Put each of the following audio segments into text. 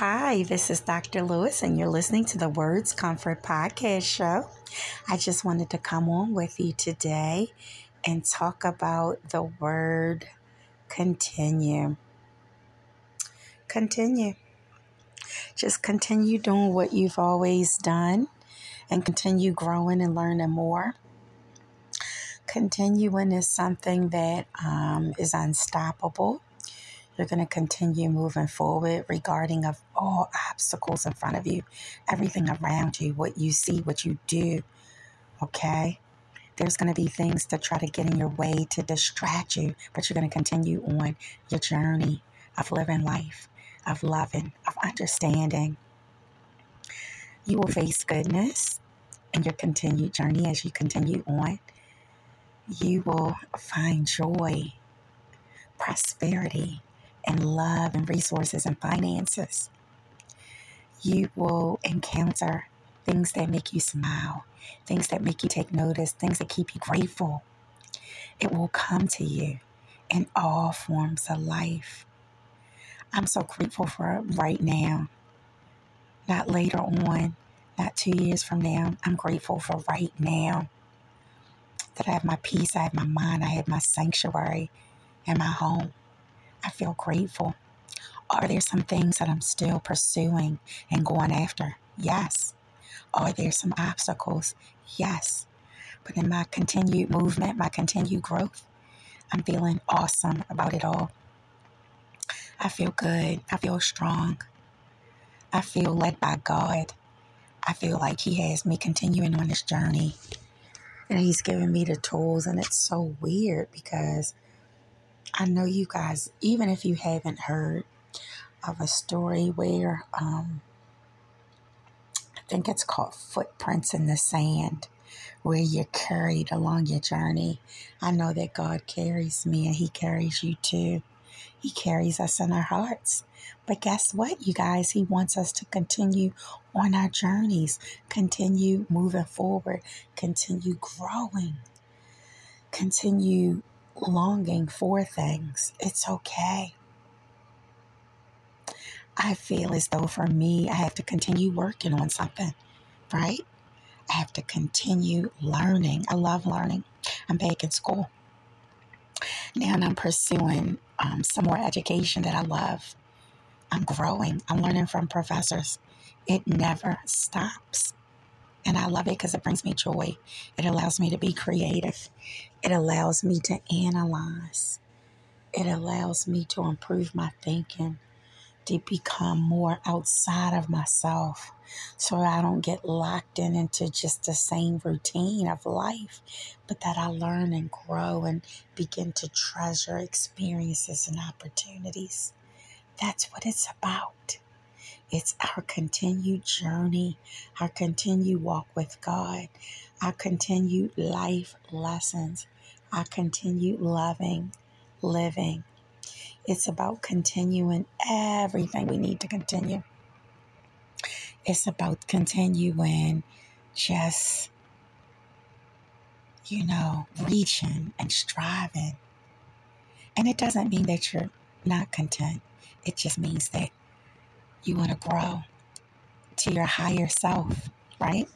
Hi, this is Dr. Lewis, and you're listening to the Words Comfort Podcast Show. I just wanted to come on with you today and talk about the word continue. Continue. Just continue doing what you've always done and continue growing and learning more. Continuing is something that um, is unstoppable you're going to continue moving forward regarding of all obstacles in front of you, everything around you, what you see, what you do. Okay? There's going to be things to try to get in your way to distract you, but you're going to continue on your journey of living life, of loving, of understanding. You will face goodness in your continued journey as you continue on. You will find joy, prosperity, and love and resources and finances. You will encounter things that make you smile, things that make you take notice, things that keep you grateful. It will come to you in all forms of life. I'm so grateful for right now. Not later on, not two years from now. I'm grateful for right now that I have my peace, I have my mind, I have my sanctuary and my home. I feel grateful. Are there some things that I'm still pursuing and going after? Yes. Are there some obstacles? Yes. But in my continued movement, my continued growth, I'm feeling awesome about it all. I feel good. I feel strong. I feel led by God. I feel like He has me continuing on this journey. And He's giving me the tools. And it's so weird because I know you guys, even if you haven't heard of a story where um, I think it's called Footprints in the Sand, where you're carried along your journey. I know that God carries me and He carries you too. He carries us in our hearts. But guess what, you guys? He wants us to continue on our journeys, continue moving forward, continue growing, continue longing for things. It's okay. I feel as though for me, I have to continue working on something, right? I have to continue learning. I love learning. I'm back in school. Now I'm pursuing um, some more education that I love. I'm growing. I'm learning from professors. It never stops. And I love it because it brings me joy. It allows me to be creative. It allows me to analyze. It allows me to improve my thinking, to become more outside of myself so I don't get locked in into just the same routine of life, but that I learn and grow and begin to treasure experiences and opportunities. That's what it's about. It's our continued journey, our continued walk with God, our continued life lessons, our continued loving, living. It's about continuing everything we need to continue. It's about continuing just, you know, reaching and striving. And it doesn't mean that you're not content, it just means that you want to grow to your higher self, right?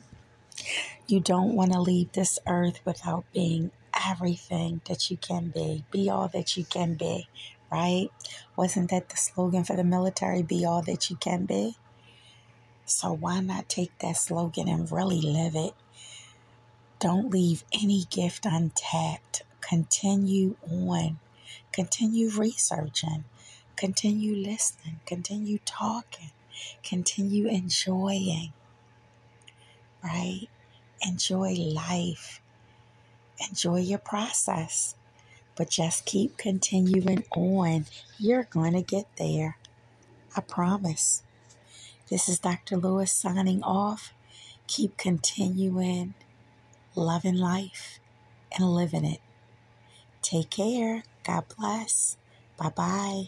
You don't want to leave this earth without being everything that you can be. Be all that you can be, right? Wasn't that the slogan for the military? Be all that you can be. So why not take that slogan and really live it? Don't leave any gift untapped. Continue on. Continue researching. Continue listening, continue talking, continue enjoying, right? Enjoy life, enjoy your process, but just keep continuing on. You're going to get there. I promise. This is Dr. Lewis signing off. Keep continuing loving life and living it. Take care. God bless. Bye bye.